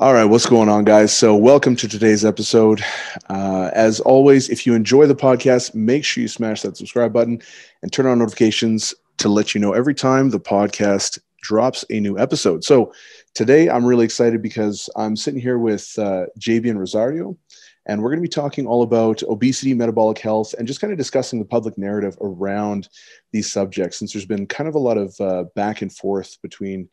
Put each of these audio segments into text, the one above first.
All right, what's going on, guys? So, welcome to today's episode. Uh, as always, if you enjoy the podcast, make sure you smash that subscribe button and turn on notifications to let you know every time the podcast drops a new episode. So, today I'm really excited because I'm sitting here with uh, Javian Rosario, and we're going to be talking all about obesity, metabolic health, and just kind of discussing the public narrative around these subjects, since there's been kind of a lot of uh, back and forth between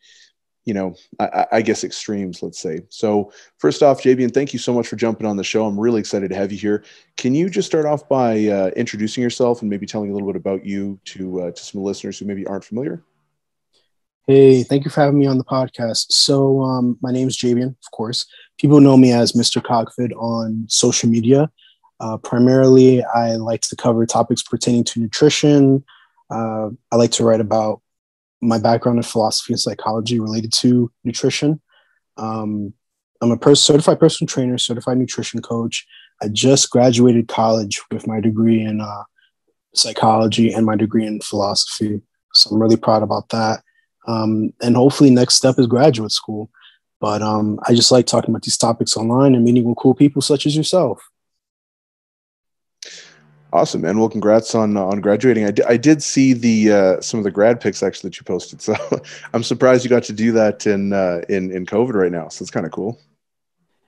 you know, I, I, guess extremes, let's say. So, first off, Javian, thank you so much for jumping on the show. I'm really excited to have you here. Can you just start off by uh, introducing yourself and maybe telling a little bit about you to uh, to some listeners who maybe aren't familiar? Hey, thank you for having me on the podcast. So, um, my name is Javian, of course. People know me as Mr. Cogfit on social media. Uh, primarily, I like to cover topics pertaining to nutrition. Uh, I like to write about my background in philosophy and psychology related to nutrition. Um, I'm a pers- certified personal trainer, certified nutrition coach. I just graduated college with my degree in uh, psychology and my degree in philosophy. So I'm really proud about that. Um, and hopefully, next step is graduate school. But um, I just like talking about these topics online and meeting with cool people such as yourself. Awesome, man. Well, congrats on on graduating. I, d- I did see the uh, some of the grad pics actually that you posted, so I'm surprised you got to do that in uh, in in COVID right now. So it's kind of cool.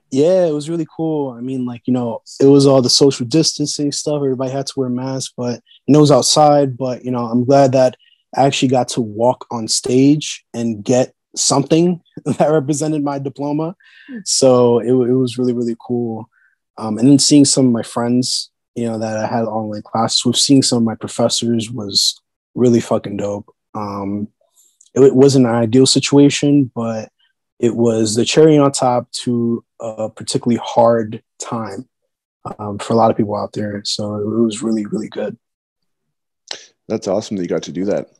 Yeah, it was really cool. I mean, like you know, it was all the social distancing stuff. Everybody had to wear masks, but you know, it was outside. But you know, I'm glad that I actually got to walk on stage and get something that represented my diploma. So it, it was really really cool. Um, and then seeing some of my friends you know, that I had online classes with. Seeing some of my professors was really fucking dope. Um, it, it wasn't an ideal situation, but it was the cherry on top to a particularly hard time um, for a lot of people out there. So it was really, really good. That's awesome that you got to do that.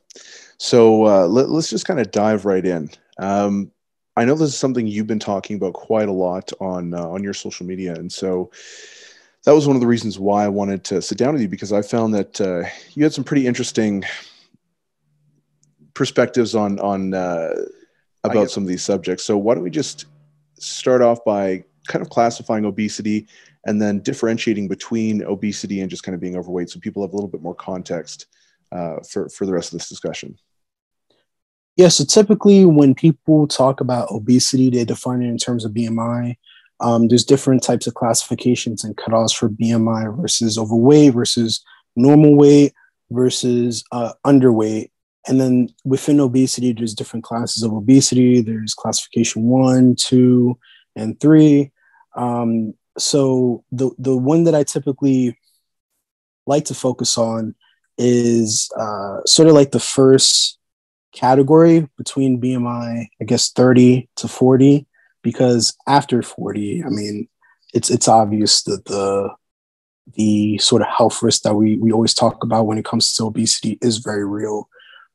So uh, let, us just kind of dive right in. Um, I know this is something you've been talking about quite a lot on uh, on your social media, and so that was one of the reasons why I wanted to sit down with you because I found that uh, you had some pretty interesting perspectives on on uh, about some of these subjects. So why don't we just start off by kind of classifying obesity and then differentiating between obesity and just kind of being overweight, so people have a little bit more context uh, for for the rest of this discussion. Yeah. So typically, when people talk about obesity, they define it in terms of BMI. Um, there's different types of classifications and cutoffs for BMI versus overweight versus normal weight versus uh, underweight. And then within obesity, there's different classes of obesity. There's classification one, two, and three. Um, so the the one that I typically like to focus on is uh, sort of like the first category between BMI, I guess 30 to 40 because after 40, I mean, it's it's obvious that the the sort of health risk that we we always talk about when it comes to obesity is very real.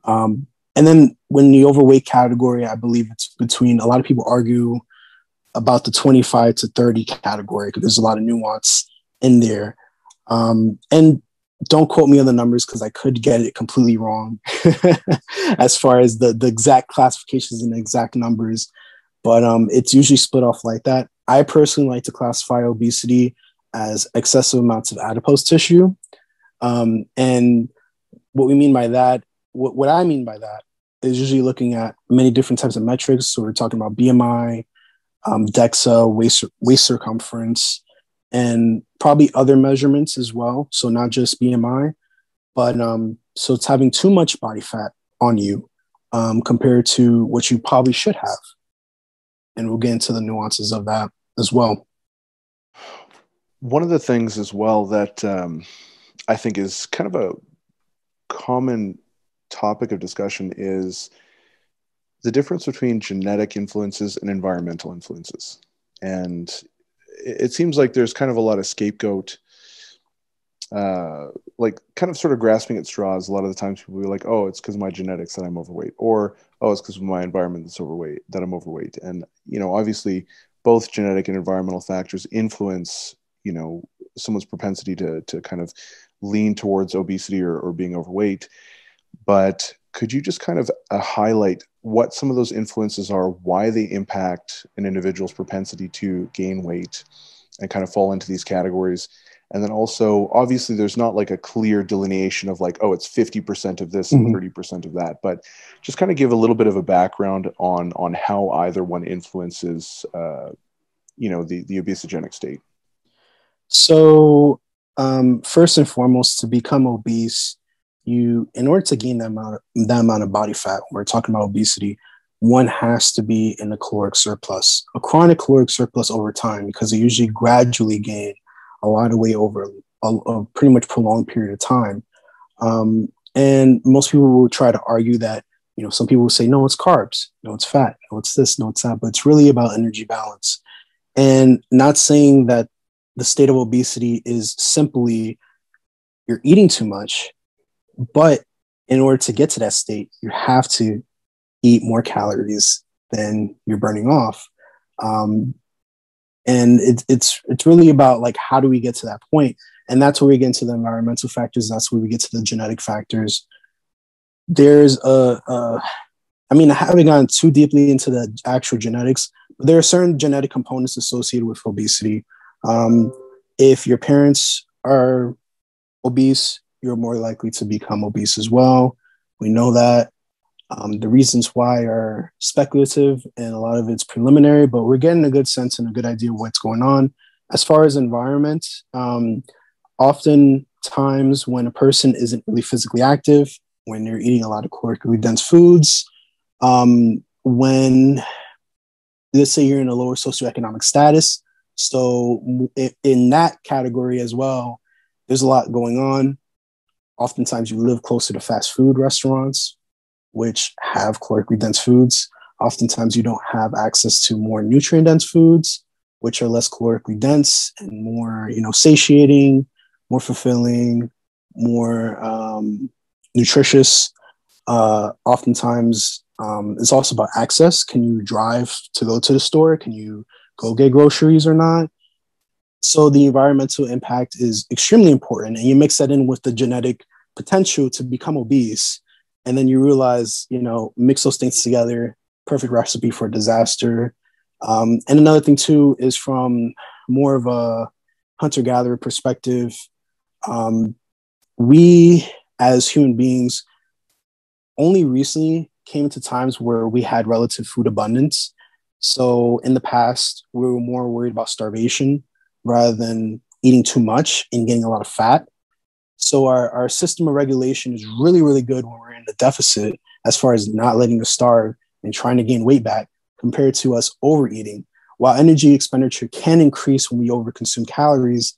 Um, and then when the overweight category, I believe it's between a lot of people argue about the 25 to 30 category because there's a lot of nuance in there. Um, and don't quote me on the numbers because I could get it completely wrong as far as the, the exact classifications and the exact numbers but um, it's usually split off like that. I personally like to classify obesity as excessive amounts of adipose tissue. Um, and what we mean by that, what, what I mean by that is usually looking at many different types of metrics. So we're talking about BMI, um, DEXA, waist, waist circumference, and probably other measurements as well. So not just BMI, but um, so it's having too much body fat on you um, compared to what you probably should have and we'll get into the nuances of that as well. One of the things as well that um, I think is kind of a common topic of discussion is the difference between genetic influences and environmental influences. And it seems like there's kind of a lot of scapegoat uh, like kind of sort of grasping at straws. A lot of the times people be like, "Oh, it's because of my genetics that I'm overweight," or "Oh, it's because of my environment that's overweight that I'm overweight." And you know, obviously, both genetic and environmental factors influence you know someone's propensity to to kind of lean towards obesity or, or being overweight. But could you just kind of uh, highlight what some of those influences are, why they impact an individual's propensity to gain weight and kind of fall into these categories? And then also, obviously, there's not like a clear delineation of like, oh, it's 50% of this and mm-hmm. 30% of that, but just kind of give a little bit of a background on on how either one influences, uh, you know, the the obesogenic state. So, um, first and foremost, to become obese, you in order to gain that amount of, that amount of body fat, we're talking about obesity, one has to be in a caloric surplus, a chronic caloric surplus over time, because they usually gradually gain a lot of weight over a, a pretty much prolonged period of time. Um, and most people will try to argue that, you know, some people will say, no, it's carbs, no, it's fat, no, it's this, no, it's that, but it's really about energy balance. And not saying that the state of obesity is simply you're eating too much, but in order to get to that state, you have to eat more calories than you're burning off. Um, and it, it's it's really about like how do we get to that point? And that's where we get into the environmental factors. That's where we get to the genetic factors. There's a, a I mean i haven't gone too deeply into the actual genetics but there are certain genetic components associated with obesity. Um, if your parents are obese you're more likely to become obese as well. We know that um, the reasons why are speculative and a lot of it's preliminary, but we're getting a good sense and a good idea of what's going on. As far as environment, um, oftentimes when a person isn't really physically active, when you're eating a lot of calorically dense foods, um, when let's say you're in a lower socioeconomic status, so in that category as well, there's a lot going on. Oftentimes you live closer to fast food restaurants, which have calorically dense foods. Oftentimes, you don't have access to more nutrient dense foods, which are less calorically dense and more, you know, satiating, more fulfilling, more um, nutritious. Uh, oftentimes, um, it's also about access. Can you drive to go to the store? Can you go get groceries or not? So the environmental impact is extremely important, and you mix that in with the genetic potential to become obese and then you realize you know mix those things together perfect recipe for disaster. Um, and another thing too is from more of a hunter gatherer perspective um, we as human beings only recently came to times where we had relative food abundance. So in the past we were more worried about starvation rather than eating too much and getting a lot of fat so our, our system of regulation is really, really good when we're in the deficit as far as not letting us starve and trying to gain weight back compared to us overeating. While energy expenditure can increase when we overconsume calories,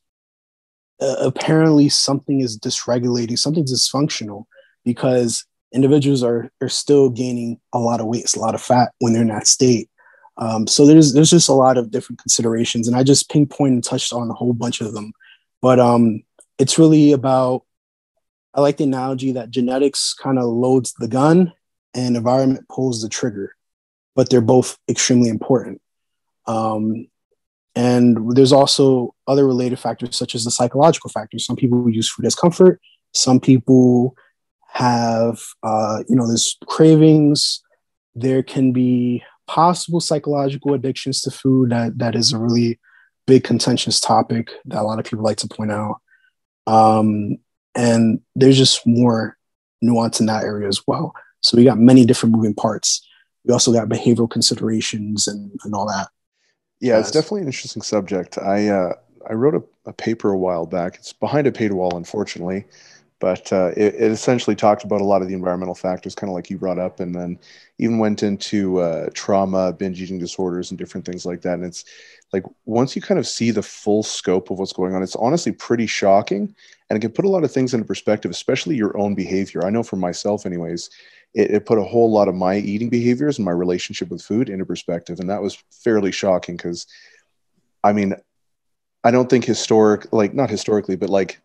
uh, apparently something is dysregulating, something's dysfunctional because individuals are, are still gaining a lot of weight, a lot of fat when they're in that state. Um, so there's there's just a lot of different considerations, and I just pinpointed and touched on a whole bunch of them. But um, it's really about I like the analogy that genetics kind of loads the gun and environment pulls the trigger, but they're both extremely important. Um, and there's also other related factors such as the psychological factors. Some people use food as comfort. Some people have, uh, you know, there's cravings. There can be possible psychological addictions to food. That that is a really big contentious topic that a lot of people like to point out. Um, and there's just more nuance in that area as well. So we got many different moving parts. We also got behavioral considerations and, and all that. Yeah, it's definitely an interesting subject. I uh, I wrote a, a, paper a while back. It's behind a paywall, unfortunately, but uh, it, it, essentially talked about a lot of the environmental factors, kind of like you brought up, and then even went into uh, trauma, binge eating disorders, and different things like that. And it's like once you kind of see the full scope of what's going on, it's honestly pretty shocking and it can put a lot of things into perspective, especially your own behavior. I know for myself, anyways, it, it put a whole lot of my eating behaviors and my relationship with food into perspective. And that was fairly shocking because I mean, I don't think historic, like not historically, but like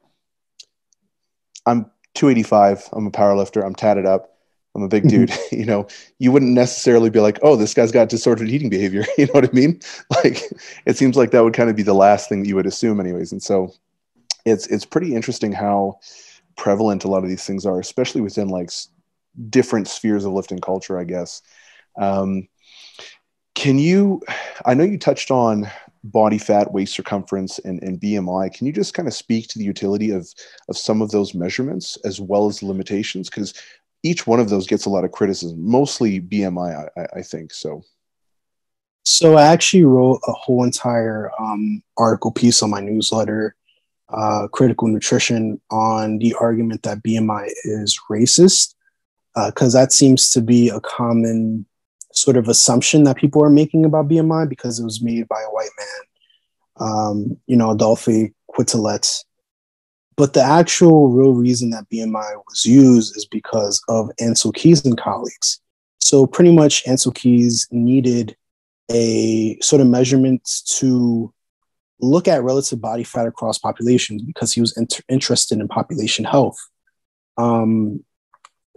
I'm 285, I'm a powerlifter, I'm tatted up I'm a big mm-hmm. dude. you know, you wouldn't necessarily be like, oh, this guy's got disordered eating behavior. you know what I mean? Like, it seems like that would kind of be the last thing that you would assume, anyways. And so, it's it's pretty interesting how prevalent a lot of these things are, especially within like different spheres of lifting culture, I guess. Um, can you? I know you touched on body fat, waist circumference, and, and BMI. Can you just kind of speak to the utility of of some of those measurements as well as limitations? Because each one of those gets a lot of criticism, mostly BMI, I, I think. So. So I actually wrote a whole entire um, article piece on my newsletter, uh, Critical Nutrition, on the argument that BMI is racist, because uh, that seems to be a common sort of assumption that people are making about BMI because it was made by a white man, um, you know, Adolphe Quetelet. But the actual real reason that BMI was used is because of Ancel Keys and colleagues. So pretty much Ancel Keys needed a sort of measurement to look at relative body fat across populations because he was inter- interested in population health. Um,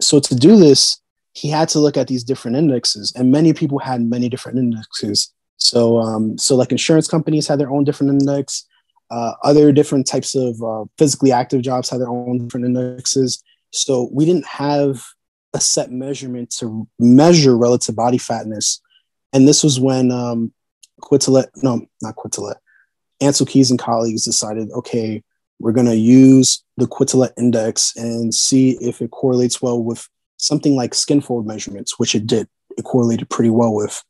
so to do this, he had to look at these different indexes, and many people had many different indexes. So, um, so like insurance companies had their own different index. Uh, other different types of uh, physically active jobs had their own different indexes. So we didn't have a set measurement to measure relative body fatness and this was when um, Quetelet, no, not Quetelet, Ancel Keys and colleagues decided, okay, we're going to use the Quetelet index and see if it correlates well with something like skin fold measurements, which it did. It correlated pretty well with.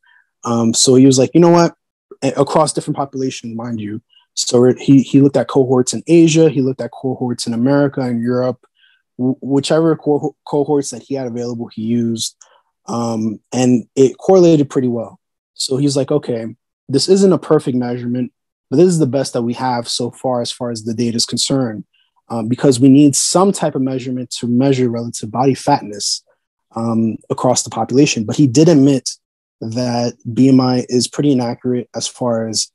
Um, so he was like, you know what? Across different populations, mind you. So he, he looked at cohorts in Asia, he looked at cohorts in America and Europe, whichever co- cohorts that he had available, he used um, and it correlated pretty well. So he's like, okay, this isn't a perfect measurement, but this is the best that we have so far as far as the data is concerned, um, because we need some type of measurement to measure relative body fatness um, across the population. But he did admit that BMI is pretty inaccurate as far as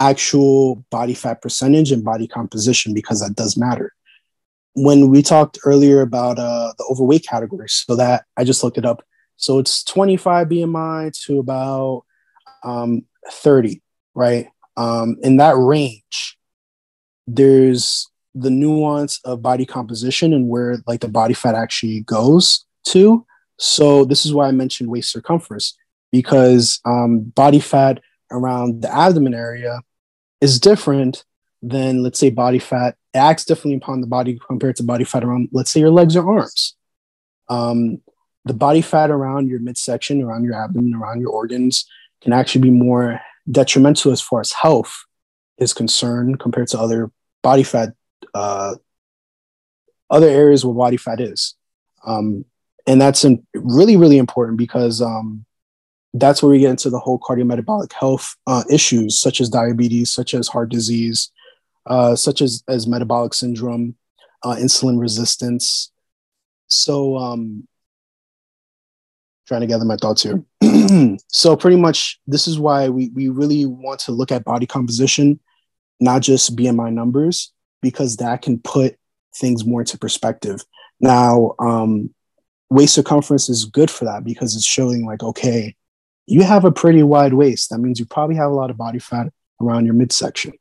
actual body fat percentage and body composition, because that does matter. When we talked earlier about uh, the overweight category, so that I just looked it up, so it's 25 BMI to about um, 30, right? Um, in that range, there's the nuance of body composition and where like the body fat actually goes to. So this is why I mentioned waist circumference because um, body fat around the abdomen area is different than let's say body fat it acts differently upon the body compared to body fat around let's say your legs or arms. Um, the body fat around your midsection, around your abdomen, around your organs can actually be more detrimental as far as health is concerned compared to other body fat, uh, other areas where body fat is. Um, and that's in, really, really important because um, that's where we get into the whole cardiometabolic health uh, issues, such as diabetes, such as heart disease, uh, such as, as metabolic syndrome, uh, insulin resistance. So, um, trying to gather my thoughts here. so pretty much this is why we, we really want to look at body composition, not just BMI numbers, because that can put things more into perspective. Now, um, waist circumference is good for that because it's showing like, okay, you have a pretty wide waist. That means you probably have a lot of body fat around your midsection.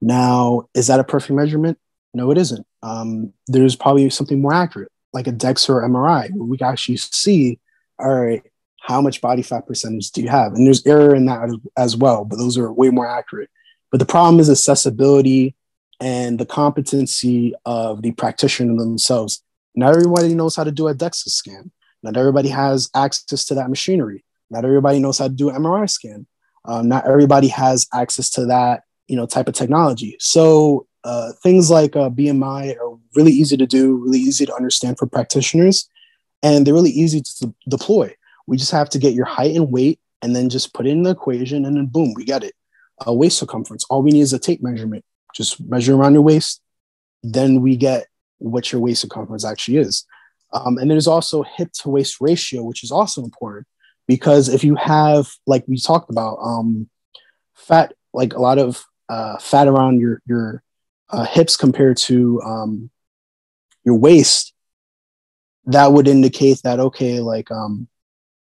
Now, is that a perfect measurement? No, it isn't. Um, there's probably something more accurate, like a DEXA or MRI, where we actually see all right, how much body fat percentage do you have? And there's error in that as well, but those are way more accurate. But the problem is accessibility and the competency of the practitioner themselves. Not everybody knows how to do a DEXA scan. Not everybody has access to that machinery. Not everybody knows how to do an MRI scan. Um, not everybody has access to that, you know, type of technology. So uh, things like uh, BMI are really easy to do, really easy to understand for practitioners and they're really easy to deploy. We just have to get your height and weight and then just put in the equation and then boom, we get it. A waist circumference. All we need is a tape measurement. Just measure around your waist. Then we get what your waist circumference actually is. Um, and there's also hip to waist ratio, which is also important because if you have, like we talked about, um, fat, like a lot of uh, fat around your your uh, hips compared to um, your waist, that would indicate that okay, like um,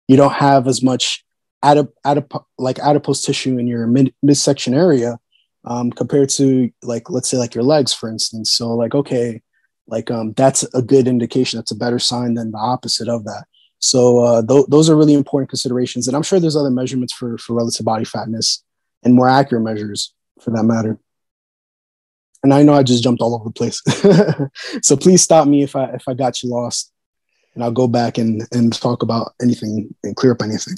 you don't have as much adip, adip like adipose tissue in your mid midsection area um, compared to like let's say like your legs, for instance. So like okay, like um, that's a good indication. That's a better sign than the opposite of that. So uh, th- those are really important considerations, and I'm sure there's other measurements for for relative body fatness and more accurate measures for that matter. And I know I just jumped all over the place, so please stop me if I if I got you lost, and I'll go back and and talk about anything and clear up anything.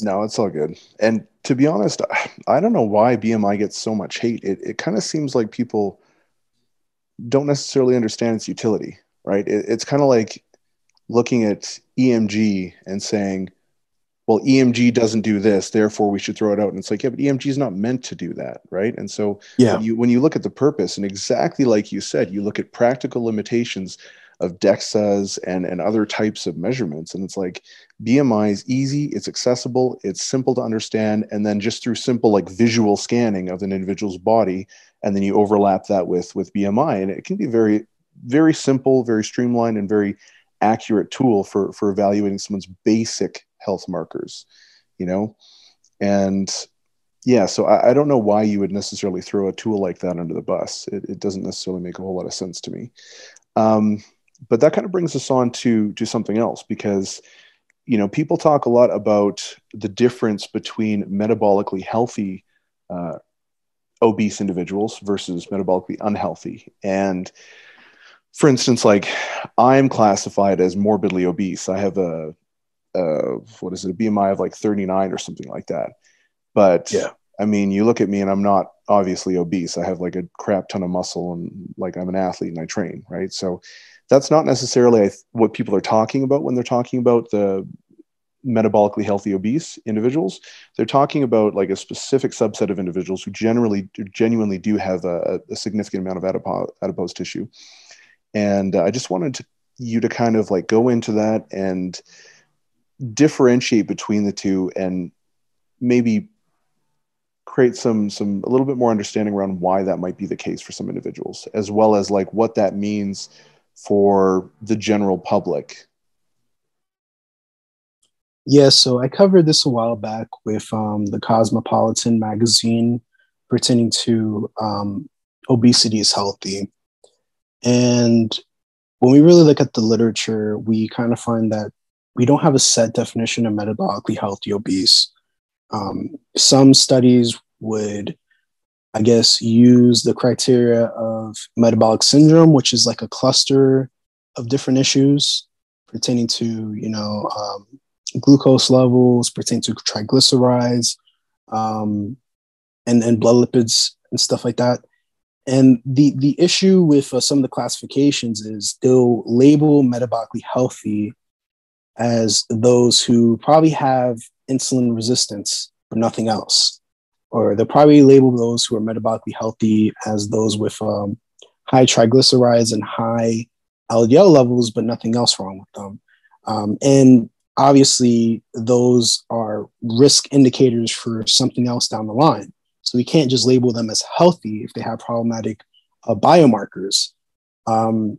No, it's all good. And to be honest, I don't know why BMI gets so much hate. It it kind of seems like people don't necessarily understand its utility, right? It, it's kind of like looking at EMG and saying, well, EMG doesn't do this, therefore we should throw it out. And it's like, yeah, but EMG is not meant to do that, right? And so, yeah, when you, when you look at the purpose, and exactly like you said, you look at practical limitations of DEXAs and and other types of measurements, and it's like BMI is easy, it's accessible, it's simple to understand, and then just through simple like visual scanning of an individual's body, and then you overlap that with with BMI, and it can be very very simple, very streamlined, and very accurate tool for for evaluating someone's basic health markers you know? And yeah so I, I, don't know why you would necessarily throw a tool like that under the bus. It, it doesn't necessarily make a whole lot of sense to me. Um, but that kind of brings us on to to something else because you know people talk a lot about the difference between metabolically healthy uh, obese individuals versus metabolically unhealthy and for instance, like I'm classified as morbidly obese. I have a, a what is it, a BMI of like 39 or something like that. But yeah, I mean, you look at me and I'm not obviously obese. I have like a crap ton of muscle and like I'm an athlete and I train, right? So that's not necessarily what people are talking about when they're talking about the metabolically healthy obese individuals. They're talking about like a specific subset of individuals who generally genuinely do have a, a significant amount of adipose, adipose tissue. And uh, i just wanted to, you to kind of like go into that and differentiate between the two and maybe create some some a little bit more understanding around why that might be the case for some individuals as well as like what that means for the general public yeah so i covered this a while back with um, the cosmopolitan magazine pertaining to um, obesity is healthy and when we really look at the literature, we kind of find that we don't have a set definition of metabolically healthy obese. Um, some studies would, I guess, use the criteria of metabolic syndrome, which is like a cluster of different issues pertaining to, you know, um, glucose levels, pertaining to triglycerides, um, and, and blood lipids and stuff like that. And the the issue with uh, some of the classifications is they'll label metabolically healthy as those who probably have insulin resistance but nothing else, or they'll probably label those who are metabolically healthy as those with um, high triglycerides and high LDL levels but nothing else wrong with them. Um, and obviously, those are risk indicators for something else down the line. So we can't just label them as healthy if they have problematic uh, biomarkers. Um,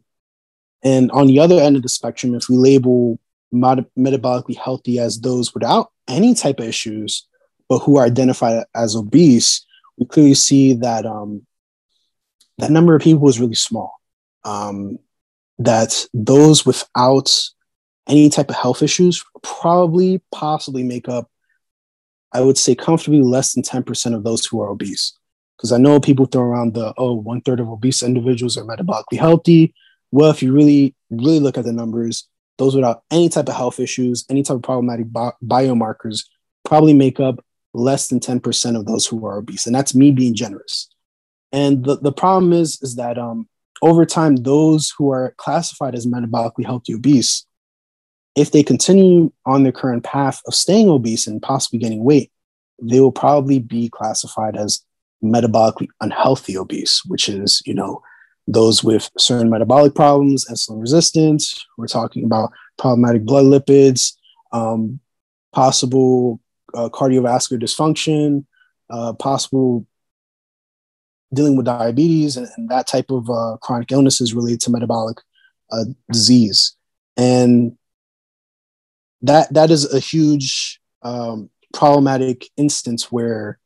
and on the other end of the spectrum, if we label metabolically healthy as those without any type of issues, but who are identified as obese, we clearly see that um, that number of people is really small. Um, that those without any type of health issues probably possibly make up I would say comfortably less than 10% of those who are obese. Because I know people throw around the, oh, one third of obese individuals are metabolically healthy. Well, if you really, really look at the numbers, those without any type of health issues, any type of problematic bi- biomarkers probably make up less than 10% of those who are obese. And that's me being generous. And the, the problem is, is that um, over time, those who are classified as metabolically healthy obese if they continue on their current path of staying obese and possibly gaining weight, they will probably be classified as metabolically unhealthy obese, which is, you know, those with certain metabolic problems, insulin resistance. We're talking about problematic blood lipids, um, possible uh, cardiovascular dysfunction, uh, possible dealing with diabetes and, and that type of uh, chronic illnesses related to metabolic uh, disease. And that that is a huge um, problematic instance where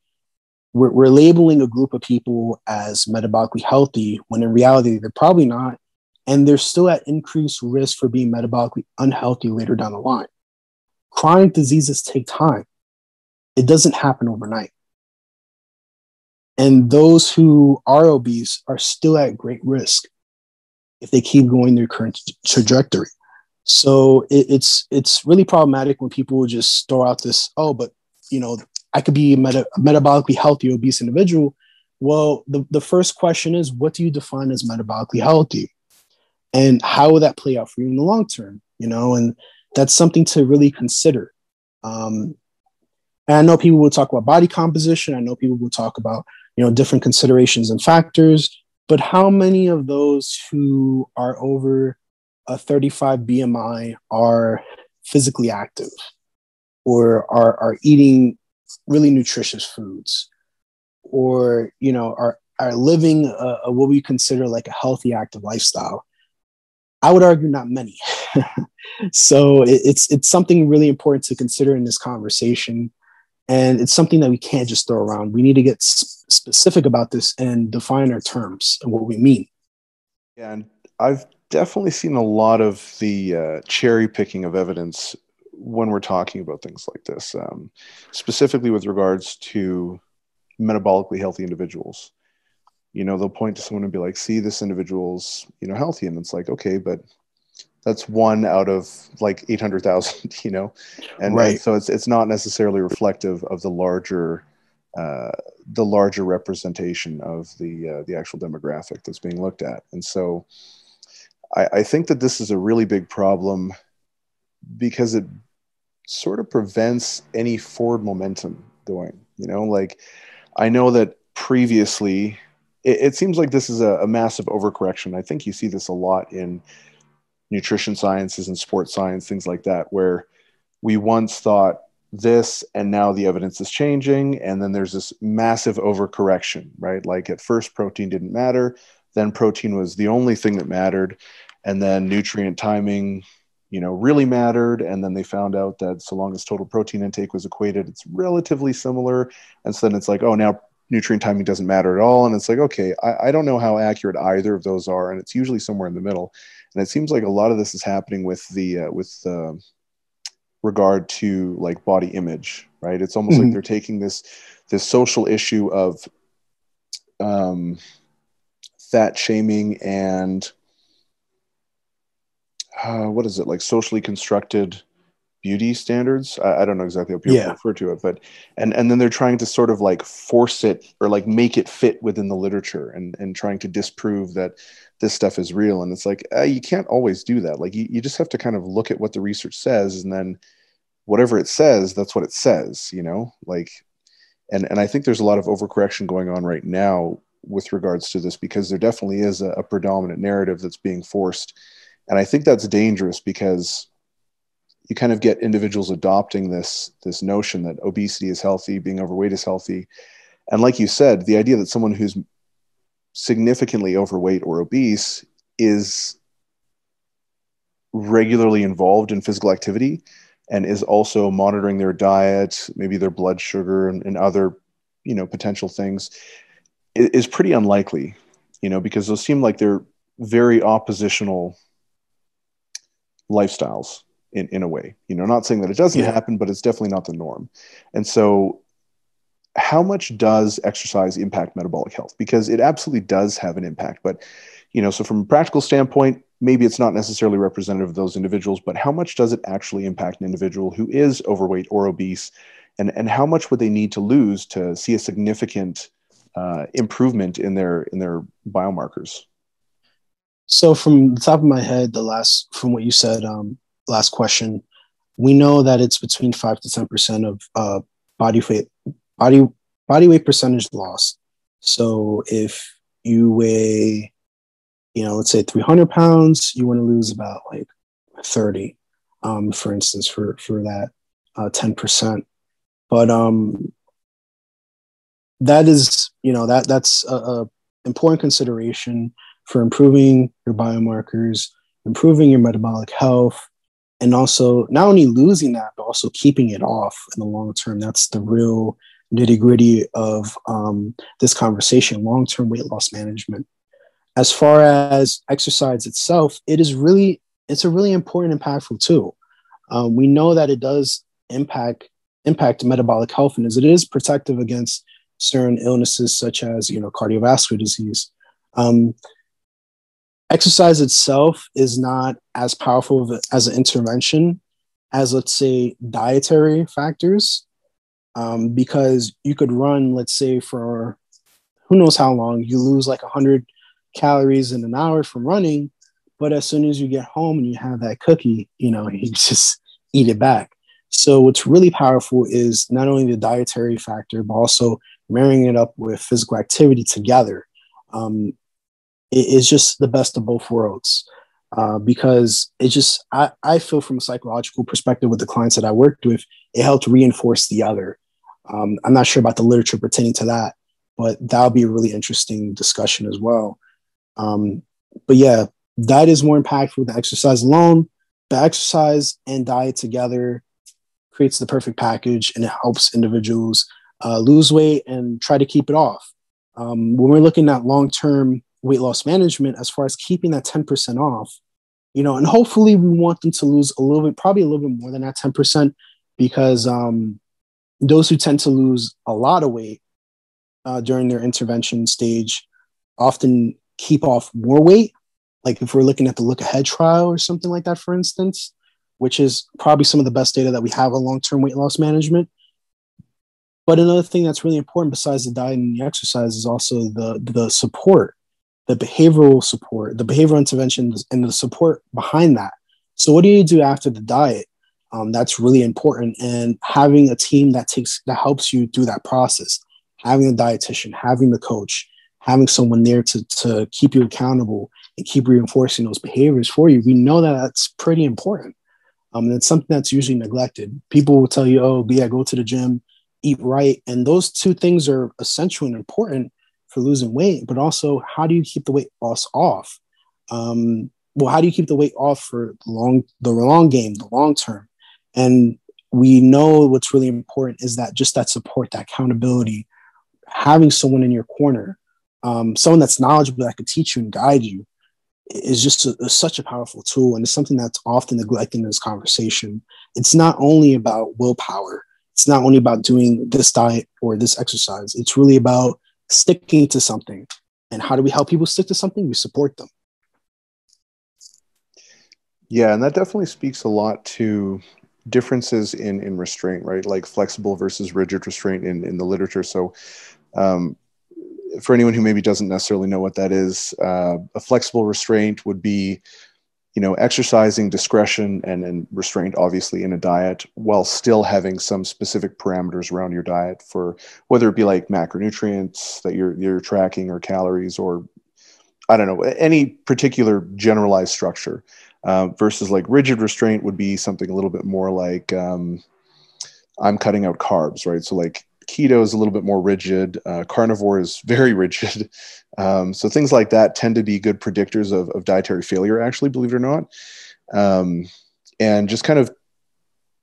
we're, we're labeling a group of people as metabolically healthy when in reality they're probably not and they're still at increased risk for being metabolically unhealthy later down the line. Chronic diseases take time, it doesn't happen overnight. And those who are obese are still at great risk if they keep going their current trajectory. So it, it's it's really problematic when people just throw out this, oh, but you know, I could be a, meta- metabolically healthy obese individual. Well, the, the first question is, what do you define as metabolically healthy? And how will that play out for you in the long term? You know, and that's something to really consider. Um, and I know people will talk about body composition. I know people will talk about, you know, different considerations and factors. But how many of those who are over a 35 BMI are physically active or are, are eating really nutritious foods or, you know, are, are living a, a what we consider like a healthy, active lifestyle? I would argue not many. so it, it's it's something really important to consider in this conversation and it's something that we can't just throw around. We need to get sp- specific about this and define our terms and what we mean. Yeah and i've definitely seen a lot of the uh, cherry picking of evidence when we're talking about things like this um, specifically with regards to metabolically healthy individuals. You know they'll point to someone and be like see this individual's you know healthy and it's like okay but that's one out of like 800,000, you know? And, right. and, so it's, it's not necessarily reflective of the larger, uh, the larger representation of the, uh, the actual demographic that's being looked at. And so I, I think that this is a really big problem because it sort of prevents any forward momentum going, you know, like I know that previously it, it seems like this is a, a massive overcorrection. I think you see this a lot in, nutrition sciences and sports science, things like that, where we once thought this and now the evidence is changing. And then there's this massive overcorrection, right? Like at first, protein didn't matter. Then protein was the only thing that mattered. And then nutrient timing, you know, really mattered. And then they found out that so long as total protein intake was equated, it's relatively similar. And so then it's like, oh, now nutrient timing doesn't matter at all. And it's like, okay, I, I, don't know how accurate either of those are. And it's usually somewhere in the middle and it seems like a lot of this is happening with the uh, with uh, regard to like body image right it's almost mm-hmm. like they're taking this this social issue of um, fat shaming and uh, what is it like socially constructed beauty standards. I, I, don't know exactly how people yeah. refer to it but and and then they're trying to sort of like force it or like make it fit within the literature and and trying to disprove that this stuff is real. And it's like uh, you can't always do that. Like you, you just have to kind of look at what the research says and then whatever it says that's what it says you know? Like and and i think there's a lot of overcorrection going on right now with regards to this because there definitely is a, a predominant narrative that's being forced. And i think that's dangerous because you kind of get individuals adopting this this notion that obesity is healthy being overweight is healthy. And like you said the idea that someone who's significantly overweight or obese is regularly involved in physical activity and is also monitoring their diet, maybe their blood sugar and, and other, you know, potential things, is pretty unlikely, you know, because those seem like they're very oppositional lifestyles in, in a way. You know, not saying that it doesn't yeah. happen, but it's definitely not the norm. And so how much does exercise impact metabolic health? Because it absolutely does have an impact. But, you know, so from a practical standpoint, maybe it's not necessarily representative of those individuals, but how much does it actually impact an individual who is overweight or obese? And, and how much would they need to lose to see a significant uh, improvement in their in their biomarkers? So, from the top of my head, the last from what you said, um, last question, we know that it's between five to ten percent of uh, body weight body body weight percentage loss. So if you weigh, you know, let's say 300 pounds, you want to lose about like 30, um, for instance, for for that uh, 10%. But um, that is, you know, that that's a, a important consideration for improving your biomarkers, improving your metabolic health, and also not only losing that, but also keeping it off in the long term. That's the real nitty gritty of um, this conversation long term weight loss management. as far as exercise itself, it is really it's a really important and impactful tool. Um, we know that it does impact impact metabolic health and as it is protective against certain illnesses such as you know cardiovascular disease. Um, exercise itself is not as powerful as an intervention as let's say dietary factors um, because you could run let's say for who knows how long you lose like 100 calories in an hour from running but as soon as you get home and you have that cookie you know you just eat it back. So what's really powerful is not only the dietary factor but also marrying it up with physical activity together. Um, it is just the best of both worlds uh, because it just I, I feel from a psychological perspective with the clients that i worked with it helped reinforce the other. Um, i'm not sure about the literature pertaining to that but that would be a really interesting discussion as well. Um, but yeah that is more impactful than exercise alone. But exercise and diet together creates the perfect package and it helps individuals uh, lose weight and try to keep it off. Um, when we're looking at long-term weight loss management as far as keeping that 10% off you know and hopefully we want them to lose a little bit probably a little bit more than that 10% because um, those who tend to lose a lot of weight uh, during their intervention stage often keep off more weight. Like if we're looking at the look ahead trial or something like that for instance which is probably some of the best data that we have on long-term weight loss management. But another thing that's really important besides the diet and the exercise is also the the support the behavioral support, the behavioral interventions, and the support behind that. So, what do you do after the diet? Um, that's really important, and having a team that takes that helps you through that process, having a dietitian, having the coach, having someone there to to keep you accountable and keep reinforcing those behaviors for you. We know that that's pretty important. Um, and it's something that's usually neglected. People will tell you, "Oh, yeah, go to the gym, eat right," and those two things are essential and important for losing weight, but also how do you keep the weight loss off? Um, well, how do you keep the weight off for long the long game, the long term? And we know what's really important is that just that support, that accountability, having someone in your corner, um, someone that's knowledgeable that could teach you and guide you, is just a, such a powerful tool, and it's something that's often neglected in this conversation. It's not only about willpower. It's not only about doing this diet or this exercise. It's really about sticking to something. And how do we help people stick to something? We support them. Yeah, and that definitely speaks a lot to differences in in restraint, right? Like flexible versus rigid restraint in in the literature. So, um, for anyone who maybe doesn't necessarily know what that is, uh, a flexible restraint would be you know, exercising discretion and, and restraint, obviously, in a diet while still having some specific parameters around your diet for whether it be like macronutrients that you're you're tracking or calories or I don't know any particular generalized structure. Uh, versus like rigid restraint would be something a little bit more like um, I'm cutting out carbs, right? So like keto is a little bit more rigid. Uh, carnivore is very rigid. Um, so things like that tend to be good predictors of, of dietary failure, actually, believe it or not. Um, and just kind of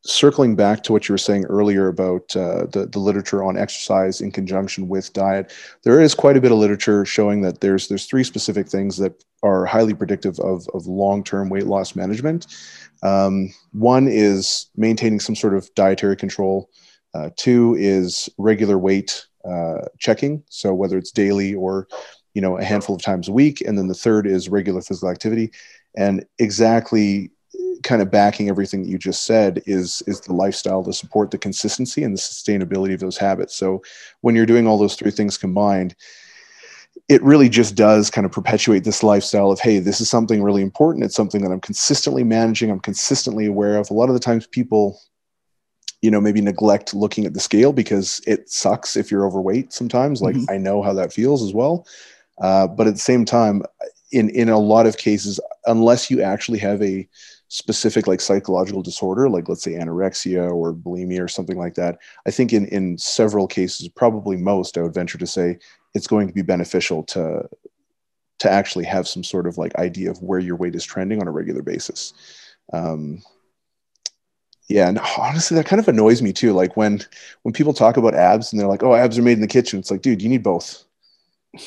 circling back to what you were saying earlier about uh, the, the literature on exercise in conjunction with diet, there is quite a bit of literature showing that there's there's three specific things that are highly predictive of, of long-term weight loss management. Um, one is maintaining some sort of dietary control. Uh, two is regular weight uh, checking, so whether it's daily or you know a handful of times a week, and then the third is regular physical activity. And exactly, kind of backing everything that you just said is is the lifestyle to support the consistency and the sustainability of those habits. So when you're doing all those three things combined, it really just does kind of perpetuate this lifestyle of hey this is something really important it's something that i'm consistently managing i'm consistently aware of a lot of the times people you know maybe neglect looking at the scale because it sucks if you're overweight sometimes. Like mm-hmm. i know how that feels as well. Uh, but at the same time in in a lot of cases unless you actually have a specific like psychological disorder like let's say anorexia or bulimia or something like that i think in in several cases probably most i would venture to say it's going to be beneficial to to actually have some sort of like idea of where your weight is trending on a regular basis. Um, yeah, and honestly, that kind of annoys me too. Like when when people talk about abs and they're like, "Oh, abs are made in the kitchen." It's like, dude, you need both.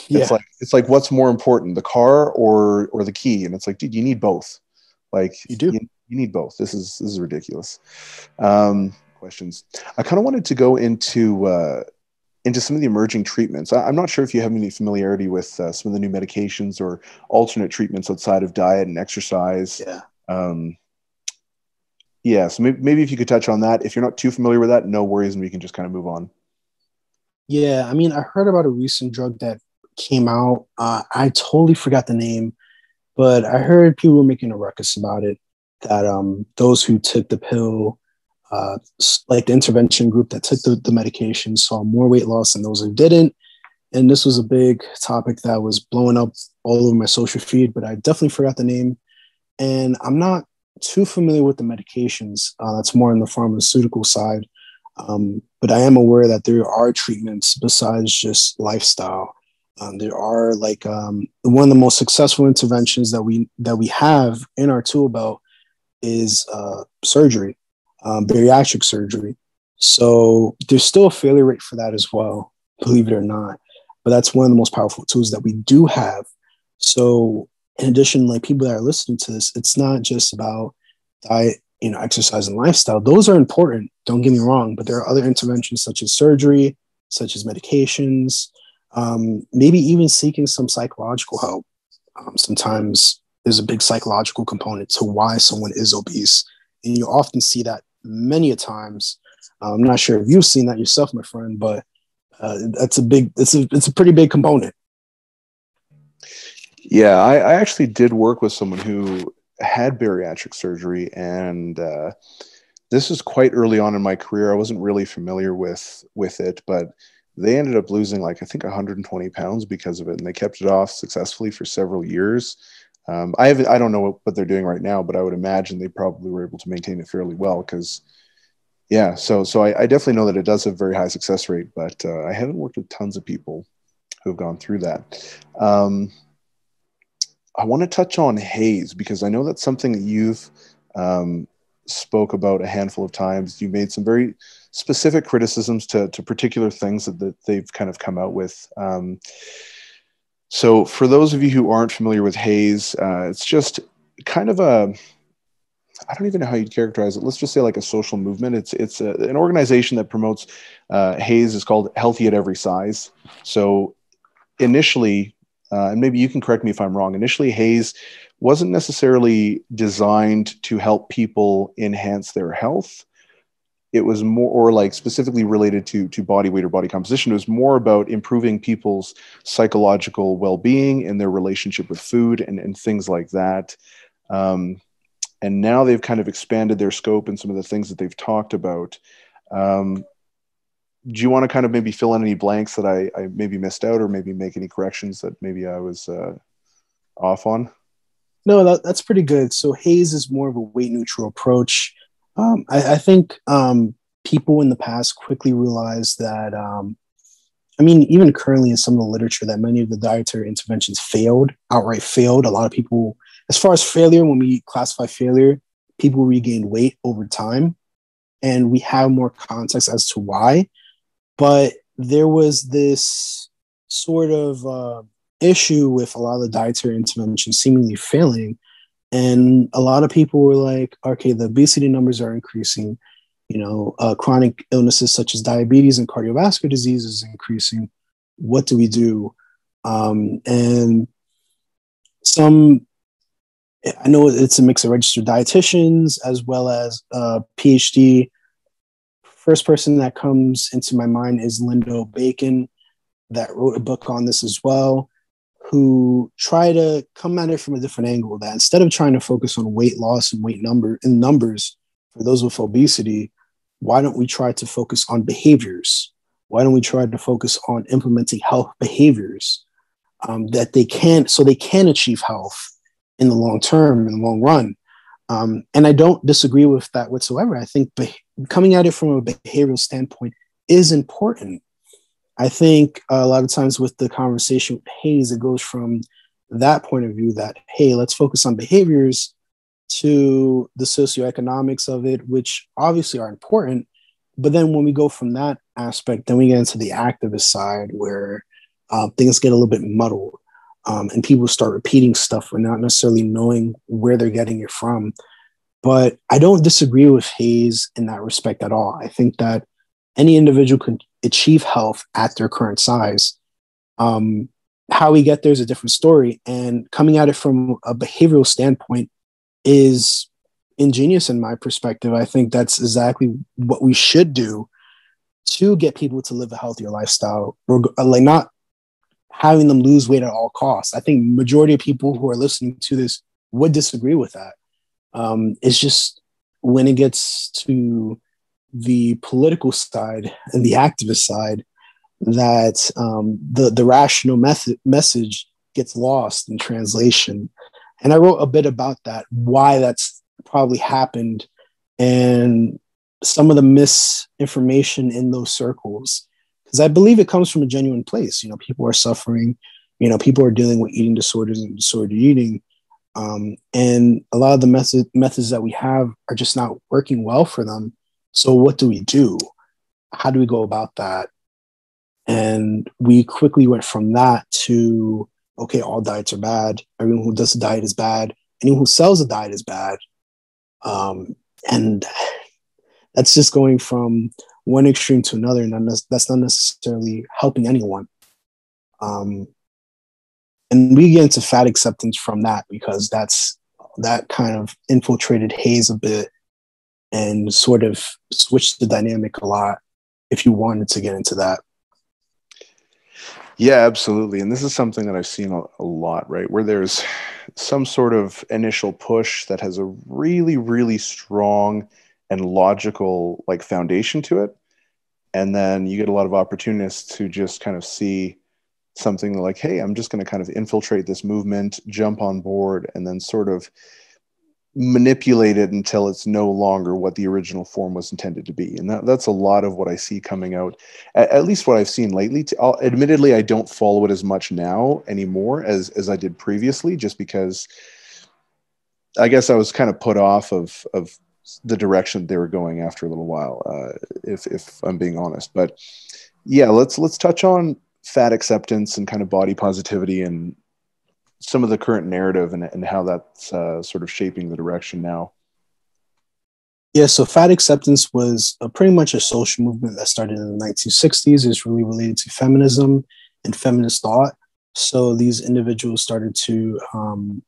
Yeah. It's like it's like what's more important, the car or or the key? And it's like, dude, you need both. Like you do. You, you need both. This is this is ridiculous. Um, questions. I kind of wanted to go into uh, into some of the emerging treatments. I, am not sure if you have any familiarity with uh, some of the new medications or alternate treatments outside of diet and exercise. Yeah. Um, yeah. So maybe, maybe if you could touch on that. If you're not too familiar with that, no worries, and we can just kind of move on. Yeah. I mean, I heard about a recent drug that came out. Uh, I totally forgot the name, but I heard people were making a ruckus about it. That um, those who took the pill uh, like the intervention group that took the, the medication saw more weight loss than those who didn't. And this was a big topic that was blowing up all over my social feed, but I definitely forgot the name. And I'm not too familiar with the medications. Uh, that's more on the pharmaceutical side. Um, but I am aware that there are treatments besides just lifestyle. Um, there are like um, one of the most successful interventions that we that we have in our tool belt is uh, surgery um, bariatric surgery. So there's still a failure rate for that as well, believe it or not. But that's one of the most powerful tools that we do have. So in addition, like people that are listening to this, it's not just about diet, you know, exercise and lifestyle. Those are important. Don't get me wrong, but there are other interventions such as surgery, such as medications, um, maybe even seeking some psychological help. Um, sometimes there's a big psychological component to why someone is obese, and you often see that many a times. I'm not sure if you've seen that yourself, my friend, but uh, that's a big, it's a, it's a pretty big component. Yeah, I, I actually did work with someone who had bariatric surgery, and uh, this was quite early on in my career. I wasn't really familiar with with it, but they ended up losing like I think 120 pounds because of it, and they kept it off successfully for several years. Um, I have I don't know what, what, they're doing right now, but I would imagine they probably were able to maintain it fairly well because, yeah. So so I, I, definitely know that it does have a very high success rate, but uh, I haven't worked with tons of people who have gone through that. Um, I want to touch on HAES because I know that's something that you've um, spoke about a handful of times. You made some very specific criticisms to, to particular things that, that they've kind of come out with. Um, so, for those of you who aren't familiar with HAES, uh, it's just kind of a I don't even know how you'd characterize it. Let's just say like a social movement. It's it's a, an organization that promotes uh, HAES is called Healthy at Every Size. So initially, uh, and maybe you can correct me if I'm wrong. Initially, HAES wasn't necessarily designed to help people enhance their health. It was more or like specifically related to to body weight or body composition. It was more about improving people's psychological well-being and their relationship with food and, and things like that. Um, and now they've kind of expanded their scope and some of the things that they've talked about. Um, do you want to kind of maybe fill in any blanks that I, I maybe missed out or maybe make any corrections that maybe i was uh, off on no that, that's pretty good so HAES is more of a weight neutral approach um, I, I, think um, people in the past quickly realized that, um, I mean, even currently in some of the literature, that many of the dietary interventions failed, outright failed. A lot of people, as far as failure, when we classify failure, people regain weight over time. And we have more context as to why. But there was this sort of uh, issue with a lot of the dietary interventions seemingly failing. And a lot of people were like okay the obesity numbers are increasing. You know uh, chronic illnesses such as diabetes and cardiovascular disease is increasing. What do we do? Um, and some i know it's a mix of registered dietitians as well as uh, phd first person that comes into my mind is lindo bacon that wrote a book on this as well who try to come at it from a different angle that instead of trying to focus on weight loss and weight number and numbers for those with obesity why don't we try to focus on behaviors? Why don't we try to focus on implementing health behaviors um, that they can so they can achieve health in the long term in the long run um, and i don't disagree with that whatsoever i think coming at it from a behavioral standpoint is important I think a lot of times with the conversation with HAES, it goes from that point of view that, hey, let's focus on behaviors to the socioeconomics of it, which obviously are important. But then when we go from that aspect, then we get into the activist side where uh, things get a little bit muddled. Um, and people start repeating stuff not necessarily knowing where they're getting it from. But I don't disagree with HAES in that respect at all. I think that any individual can achieve health at their current size. Um, how we get there is a different story. And coming at it from a behavioral standpoint is ingenious in my perspective. I think that's exactly what we should do to get people to live a healthier lifestyle, like not having them lose weight at all costs. I think majority of people who are listening to this would disagree with that. Um, it's just when it gets to the political side and the activist side that um, the the rational method message gets lost in translation. And I wrote a bit about that, why that's probably happened, and some of the misinformation in those circles because I believe it comes from a genuine place. You know, people are suffering. You know, people are dealing with eating disorders and disordered eating, um, and a lot of the method, methods that we have are just not working well for them. So, what do we do? How do we go about that? And we quickly went from that to okay, all diets are bad. Everyone who does a diet is bad. Anyone who sells a diet is bad. Um, and that's just going from one extreme to another, and that's not necessarily helping anyone. Um, and we get into fat acceptance from that because that's that kind of infiltrated HAES a bit and sort of switched the dynamic a lot. If you wanted to get into that. Yeah, absolutely. And this is something that I've seen a, a, lot, right? Where there's some sort of initial push that has a really, really strong and logical like foundation to it. And then you get a lot of opportunists who just kind of see something like hey i'm just going to kind of infiltrate this movement jump on board and then sort of manipulate it until it's no longer what the original form was intended to be. And that, that's a lot of what i see coming out at, at least what i've seen lately. I'll, admittedly i don't follow it as much now anymore as as i did previously just because i guess i was kind of put off of of the direction they were going after a little while, uh, if if I'm being honest. But yeah, let's let's touch on fat acceptance and kind of body positivity and some of the current narrative and, and how that's uh, sort of shaping the direction now. Yeah, so fat acceptance was a, pretty much a social movement that started in the 1960s. It's really related to feminism and feminist thought. So these individuals started to um,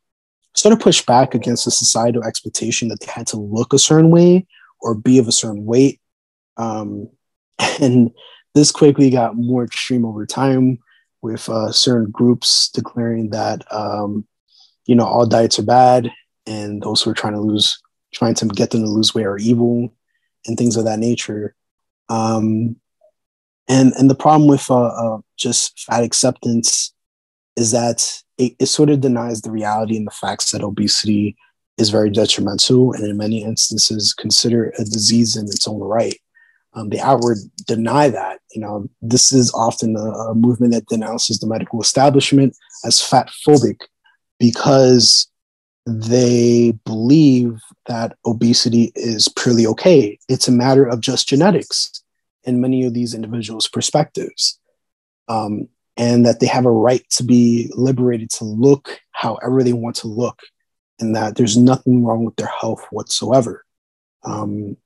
sort of push back against the societal expectation that they had to look a certain way or be of a certain weight. Um, and this quickly got more extreme over time with uh, certain groups declaring that, um, you know, all diets are bad and those who are trying to lose, trying to get them to lose weight are evil and things of that nature. Um, and, and the problem with uh, uh, just fat acceptance is that it, it sort of denies the reality and the facts that obesity is very detrimental and in many instances consider a disease in its own right. Um, they outward deny that. You know, this is often a, a, movement that denounces the medical establishment as fat phobic because they believe that obesity is purely okay. It's a matter of just genetics in many of these individuals' perspectives. Um, and that they have a right to be liberated to look however they want to look, and that there's nothing wrong with their health whatsoever. Um,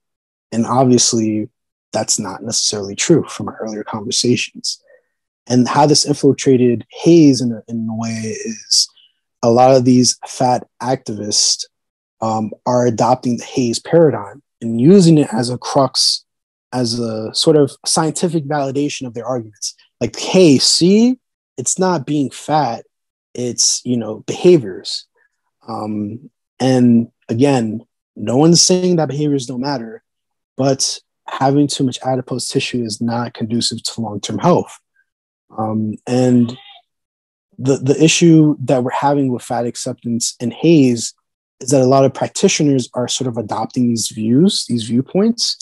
and obviously, that's not necessarily true from our earlier conversations. And how this infiltrated HAES in a, in a way is a lot of these fat activists um, are adopting the HAES paradigm and using it as a crux, as a sort of scientific validation of their arguments like hey see it's not being fat it's you know behaviors. Um and again no one's saying that behaviors don't matter but having too much adipose tissue is not conducive to long-term health. Um, and the the issue that we're having with fat acceptance and HAES is that a lot of practitioners are sort of adopting these views, these viewpoints,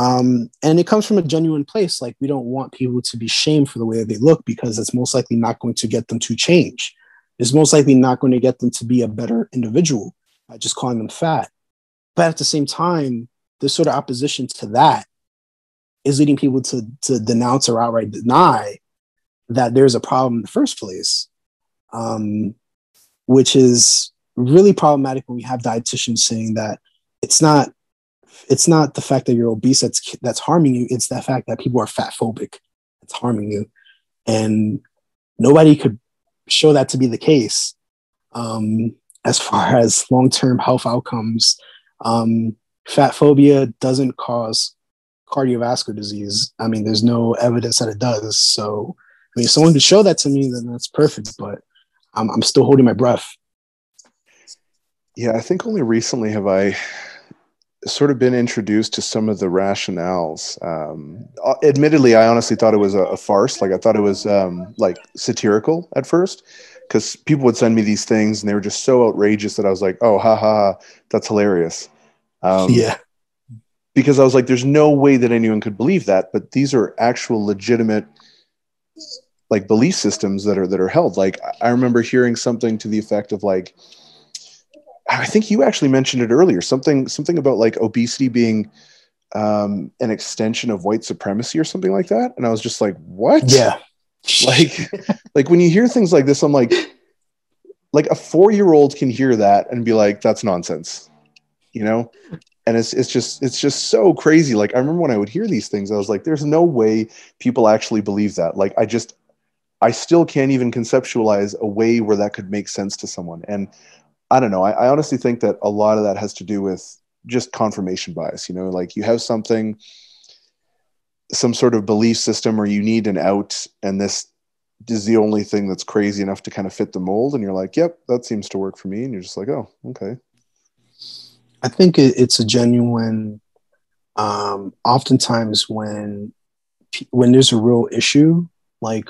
um, and it comes from a genuine place. Like we don't want people to be shamed for the way that they look because it's most likely not going to get them to change. It's most likely not going to get them to be a better individual by just calling them fat. But at the same time, this sort of opposition to that is leading people to, to denounce or outright deny that there's a problem in the first place, um, which is really problematic when we have dietitians saying that it's not it's not the fact that you're obese that's that's harming you it's the fact that people are fat phobic it's harming you. And nobody could show that to be the case um, as far as long-term health outcomes. Um, fat phobia doesn't cause cardiovascular disease. I mean there's no evidence that it does. So i mean if someone could show that to me then that's perfect but i'm, I'm still holding my breath. Yeah i think only recently have i sort of been introduced to some of the rationales. Um, uh, admittedly, I honestly thought it was a, a farce. Like I thought it was um, like satirical at first, because people would send me these things and they were just so outrageous that I was like, "Oh, ha ha, that's hilarious." Um, yeah. Because I was like, "There's no way that anyone could believe that," but these are actual legitimate like belief systems that are that are held. Like I remember hearing something to the effect of like I think you actually mentioned it earlier. Something something about like obesity being um, an extension of white supremacy or something like that. And I was just like, what? Yeah. Like, like when you hear things like this, I'm like, like a four year old can hear that and be like, that's nonsense, you know? And it's, it's just, it's just so crazy. Like, I remember when I would hear these things, I was like, there's no way people actually believe that. Like, I just, I still can't even conceptualize a way where that could make sense to someone. And I don't know. I, I, honestly think that a lot of that has to do with just confirmation bias. You know, like you have something, some sort of belief system, or you need an out, and this is the only thing that's crazy enough to kind of fit the mold. And you're like, yep, that seems to work for me. And you're just like, oh, okay. I think it's a genuine. Um, oftentimes, when when there's a real issue, like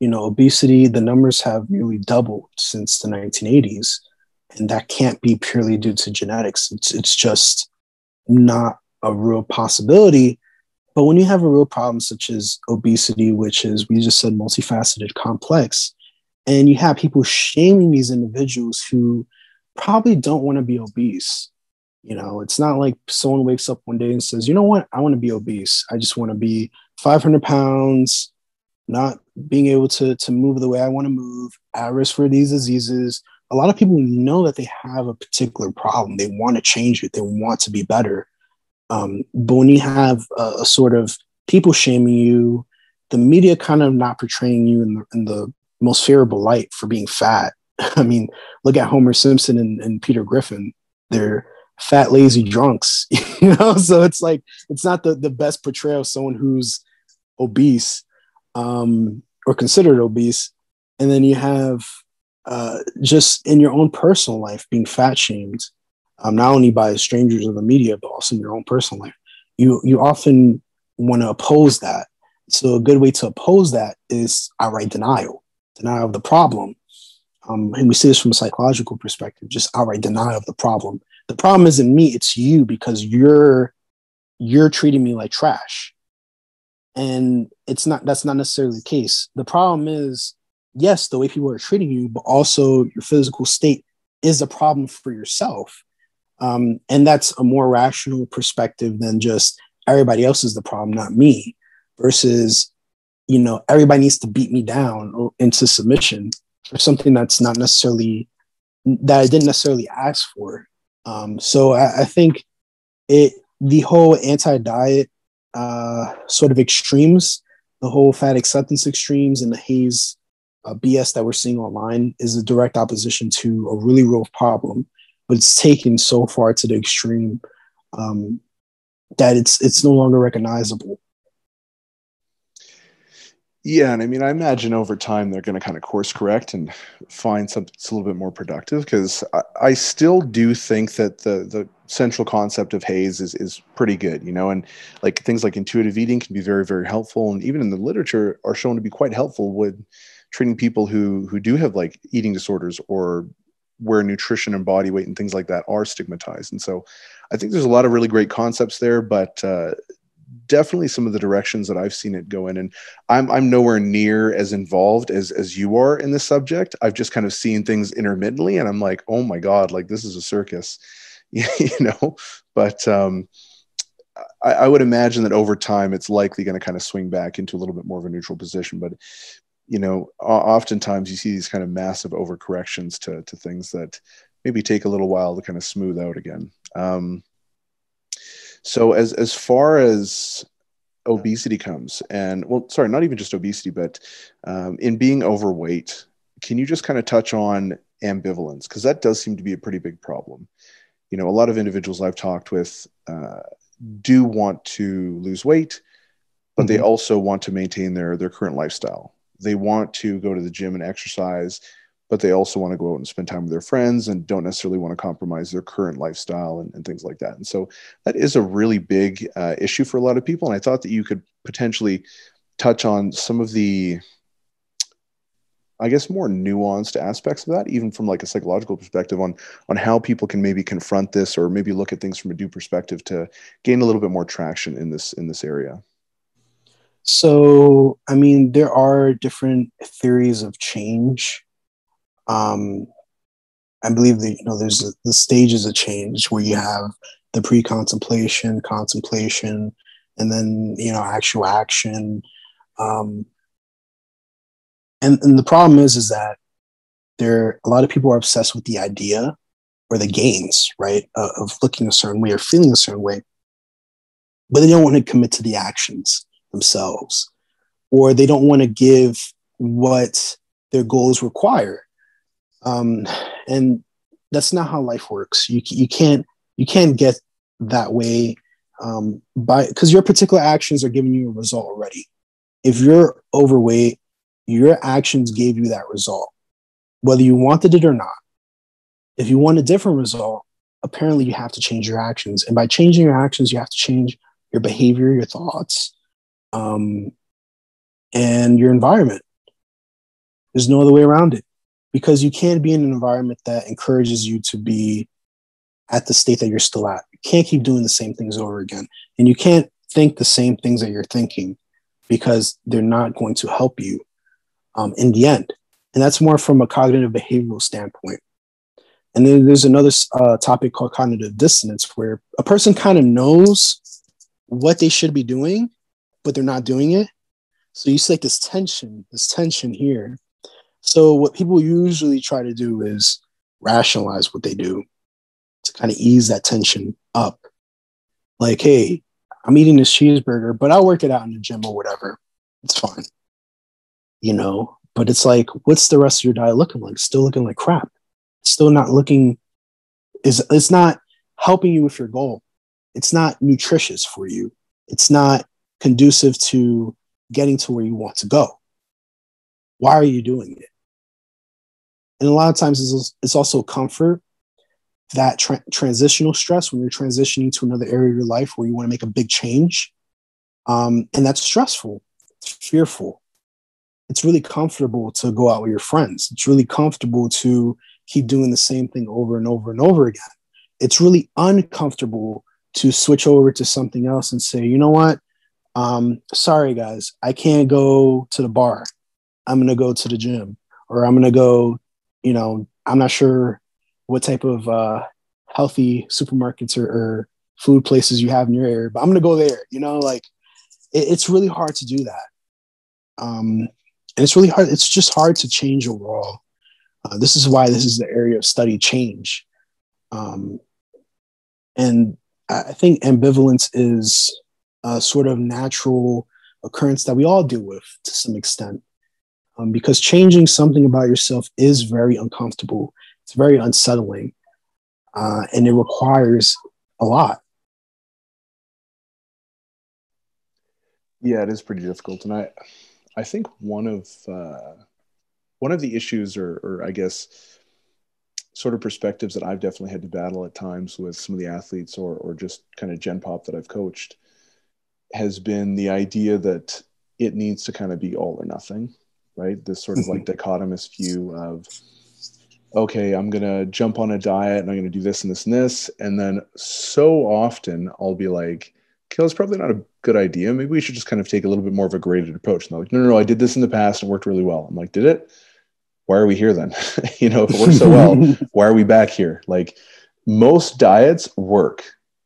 you know, obesity, the numbers have nearly doubled since the 1980s. And that can't be purely due to genetics. It's, it's just not a real possibility. But when you have a real problem such as obesity, which is, we just said, multifaceted, complex, and you have people shaming these individuals who probably don't want to be obese. You know, it's not like someone wakes up one day and says, you know what, I want to be obese. I just want to be 500 pounds, not being able to to move the way I want to move, at risk for these diseases. A lot of people know that they have a particular problem. They want to change it. They want to be better. Um, but when you have a, a, sort of people shaming you, the media kind of not portraying you in the, in the most favorable light for being fat. I mean, look at Homer Simpson and, and Peter Griffin. They're fat, lazy drunks, you know. So it's like it's not the the best portrayal of someone who's obese um, or considered obese, and then you have uh, just in your own personal life being fat shamed, um, not only by strangers or the media, but also in your own personal life. You you often want to oppose that. So a good way to oppose that is outright denial, denial of the problem. Um, and we see this from a psychological perspective, just outright denial of the problem. The problem isn't me; it's you because you're you're treating me like trash and it's not that's not necessarily the case. The problem is yes the way people are treating you but also your physical state is a problem for yourself. Um, and that's a more rational perspective than just everybody else is the problem not me versus you know everybody needs to beat me down into submission for something that's not necessarily that i didn't necessarily ask for. Um, so I, I think it the whole anti-diet uh, sort of extremes, the whole fat acceptance extremes and the HAES uh, BS that we're seeing online is a direct opposition to a really real problem, but it's taken so far to the extreme um, that it's it's no longer recognizable. Yeah, and I mean, I imagine over time they're going to kind of course correct and find something that's a little bit more productive because I, I, still do think that the the central concept of HAES is is pretty good, you know, and like things like intuitive eating can be very very helpful, and even in the literature are shown to be quite helpful with treating people who who do have like eating disorders or where nutrition and body weight and things like that are stigmatized, and so I think there's a lot of really great concepts there, but uh, definitely some of the directions that I've seen it go in. And I'm I'm nowhere near as involved as as you are in this subject. I've just kind of seen things intermittently, and I'm like, oh my god, like this is a circus, you know. But um, I, I would imagine that over time it's likely going to kind of swing back into a little bit more of a neutral position. But you know, oftentimes you see these kind of massive overcorrections to to things that maybe take a little while to kind of smooth out again. Um, so as as far as obesity comes, and well, sorry, not even just obesity, but um, in being overweight, can you just kind of touch on ambivalence because that does seem to be a pretty big problem. You know, a lot of individuals I've talked with uh, do want to lose weight, but mm-hmm. they also want to maintain their their current lifestyle. They want to go to the gym and exercise, but they also want to go out and spend time with their friends and don't necessarily want to compromise their current lifestyle and, and things like that. And so that is a really big uh, issue for a lot of people. And I thought that you could potentially touch on some of the I guess more nuanced aspects of that, even from like a psychological perspective on on how people can maybe confront this or maybe look at things from a due perspective to gain a little bit more traction in this in this area. So, I mean, there are different theories of change. Um, I believe that you know there's the, the stages of change where you have the pre-contemplation, contemplation, and then you know actual action. Um, and, and the problem is is that there a lot of people are obsessed with the idea or the gains right of looking a certain way or feeling a certain way but they don't want to commit to the actions themselves or they don't want to give what their goals require. Um, and that's not how life works. You, you can't you can't get that way um, by because your particular actions are giving you a result already. If you're overweight your actions gave you that result, whether you wanted it or not. If you want a different result, apparently you have to change your actions. And by changing your actions, you have to change your behavior, your thoughts, um, and your environment. There's no other way around it because you can't be in an environment that encourages you to be at the state that you're still at. You can't keep doing the same things over again. And you can't think the same things that you're thinking because they're not going to help you um, in the end. And that's more from a cognitive behavioral standpoint. And then there's another uh, topic called cognitive dissonance, where a person kind of knows what they should be doing, but they're not doing it. So you see like this tension, this tension here. So what people usually try to do is rationalize what they do to kind of ease that tension up. Like, hey, I'm eating this cheeseburger, but I'll work it out in the gym or whatever. It's fine you know, but it's like, what's the rest of your diet looking like? Still looking like crap. Still not looking is it's not helping you with your goal. It's not nutritious for you. It's not conducive to getting to where you want to go. Why are you doing it? And a lot of times it's, also comfort, that tra- transitional stress when you're transitioning to another area of your life where you want to make a big change. Um, and that's stressful, it's fearful it's really comfortable to go out with your friends. It's really comfortable to keep doing the same thing over and over and over again. It's really uncomfortable to switch over to something else and say, you know what? Um, sorry, guys, I can't go to the bar. I'm going to go to the gym or I'm going to go, you know, I'm not sure what type of uh, healthy supermarkets or, or, food places you have in your area, but I'm going to go there. You know, like it, it's really hard to do that. Um, and it's really hard. It's just hard to change overall. Uh, this is why this is the area of study change. Um, and I think ambivalence is a sort of natural occurrence that we all deal with to some extent. Um, because changing something about yourself is very uncomfortable, it's very unsettling, uh, and it requires a lot. Yeah, it is pretty difficult. And I, I think one of uh, one of the issues, or, or I guess, sort of perspectives that I've definitely had to battle at times with some of the athletes, or or just kind of Gen Pop that I've coached, has been the idea that it needs to kind of be all or nothing, right? This sort of like mm-hmm. dichotomous view of okay, I'm going to jump on a diet and I'm going to do this and this and this. And then so often I'll be like, okay, it's probably not a good idea. Maybe we should just kind of take a little bit more of a graded approach. And they're like, no, no, no, I did this in the past and it worked really well. I'm like, did it? Why are we here then? you know, if it works so well, why are we back here? Like most diets work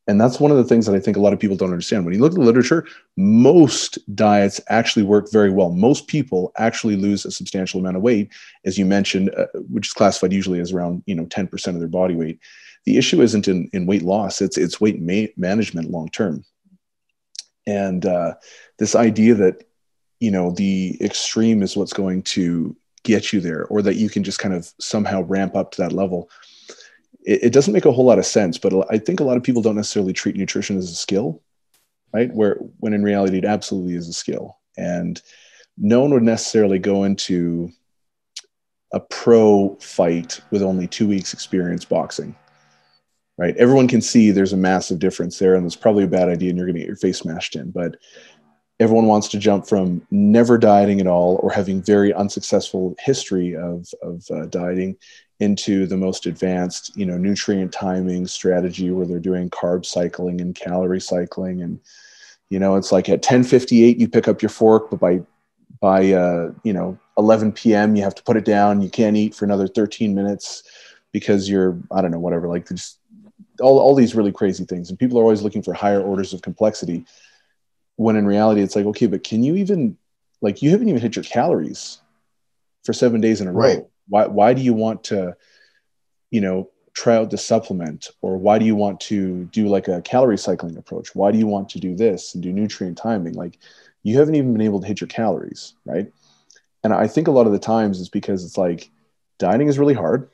And that's one of the things that I think a lot of people don't understand. When you look at the literature, most diets actually work very well. Most people actually lose a substantial amount of weight, as you mentioned, uh, which is classified usually as around you know 10% of their body weight. The issue isn't in, in weight loss; it's it's weight ma- management long term. And uh, this idea that you know the extreme is what's going to get you there, or that you can just kind of somehow ramp up to that level it, it doesn't make a whole lot of sense, but I think a lot of people don't necessarily treat nutrition as a skill, right? Where when in reality, it absolutely is a skill. And no one would necessarily go into a pro fight with only two weeks experience boxing right everyone can see there's a massive difference there and it's probably a bad idea and you're going to get your face smashed in but everyone wants to jump from never dieting at all or having very unsuccessful history of, of uh, dieting into the most advanced, you know, nutrient timing strategy where they're doing carb cycling and calorie cycling. And, you know, it's like at 1058, you pick up your fork, but by, by, uh, you know, 11 PM, you have to put it down. You can't eat for another 13 minutes because you're, I don't know, whatever, like just all, all these really crazy things. And people are always looking for higher orders of complexity when in reality, it's like, okay, but can you even, like, you haven't even hit your calories for seven days in a right. row. Why why do you want to you know try out the supplement? Or why do you want to do like a calorie cycling approach? Why do you want to do this and do nutrient timing? Like you haven't even been able to hit your calories right? And i think a lot of the times it's because it's like dieting is really hard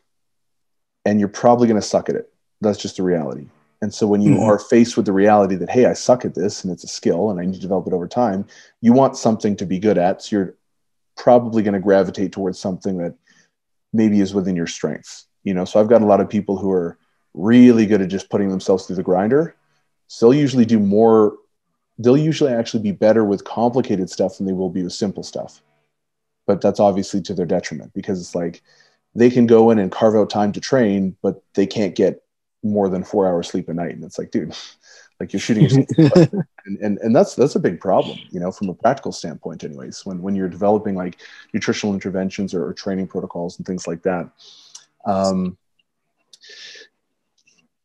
and you're probably going to suck at it that's just the reality and so when you mm-hmm. are faced with the reality that hey i suck at this and it's a skill and i need to develop it over time you want something to be good at so you're probably going to gravitate towards something that maybe is within your strengths. You know, so I've got a lot of people who are really good at just putting themselves through the grinder. So they'll usually do more, they'll usually actually be better with complicated stuff than they will be with simple stuff. But that's obviously to their detriment because it's like they can go in and carve out time to train, but they can't get more than four hours sleep a night. And it's like, dude, like you're shooting yourself and, and and that's that's a big problem you know from a practical standpoint anyways. When when you're developing like nutritional interventions or, or training protocols and things like that um,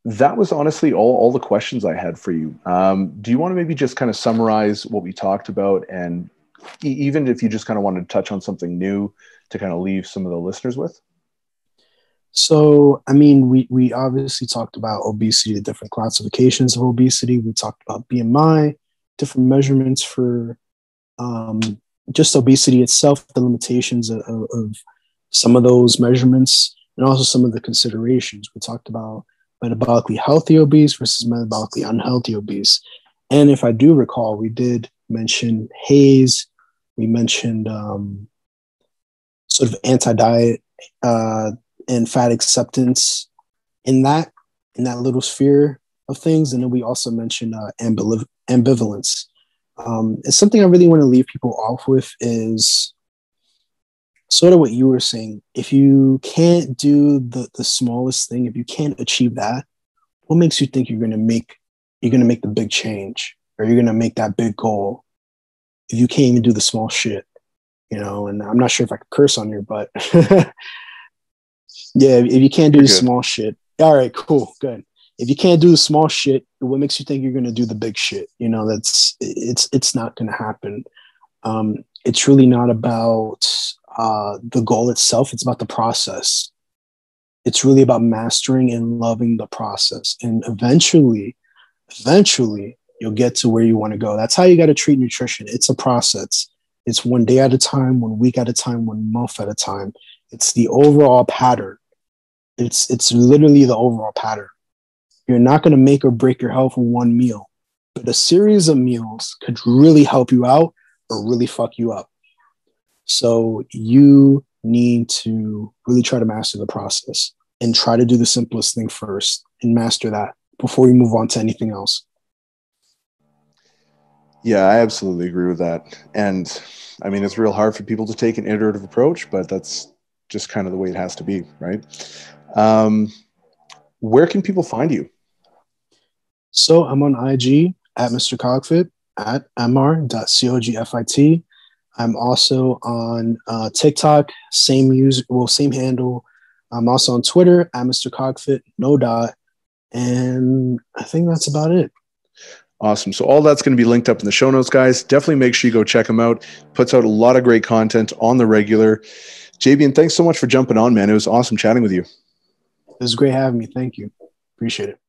that was honestly all, all the questions i had for you. Um, do you want to maybe just kind of summarize what we talked about? And e- even if you just kind of wanted to touch on something new to kind of leave some of the listeners with so, I mean, we, we obviously talked about obesity, the different classifications of obesity. We talked about BMI, different measurements for um, just obesity itself, the limitations of, of, some of those measurements, and also some of the considerations. We talked about metabolically healthy obese versus metabolically unhealthy obese. And if I do recall, we did mention HAES, we mentioned um, sort of anti diet. Uh, and fat acceptance in that in that little sphere of things. And then we also mentioned uh, ambival- ambivalence. Um, it's something I really want to leave people off with is sort of what you were saying. If you can't do the the smallest thing, if you can't achieve that, what makes you think you're going to make you're going to make the big change or you're going to make that big goal if you can't even do the small shit? You know, and I'm not sure if I could curse on here, but Yeah, if you can't do the small shit, all right, cool, good. If you can't do the small shit, what makes you think you're gonna do the big shit? You know, that's it's it's not gonna happen. Um, it's really not about uh, the goal itself. It's about the process. It's really about mastering and loving the process, and eventually, eventually, you'll get to where you want to go. That's how you got to treat nutrition. It's a process. It's one day at a time, one week at a time, one month at a time. It's the overall pattern. It's it's literally the overall pattern. You're not going to make or break your health with one meal, but a series of meals could really help you out or really fuck you up. So you need to really try to master the process and try to do the simplest thing first and master that before you move on to anything else. Yeah, I absolutely agree with that. And I mean, it's real hard for people to take an iterative approach, but that's just kind of the way it has to be, right? Um, where can people find you? So I'm on IG at Mr. Cogfit at mr.cogfit. I'm also on uh, TikTok, same user, well, same handle. I'm also on Twitter at Mr. Cogfit, no dot. And I think that's about it. Awesome. So all that's going to be linked up in the show notes, guys. Definitely make sure you go check him out. Puts out a lot of great content on the regular. Jabian, thanks so much for jumping on, man. It was awesome chatting with you. It was great having me. Thank you. Appreciate it.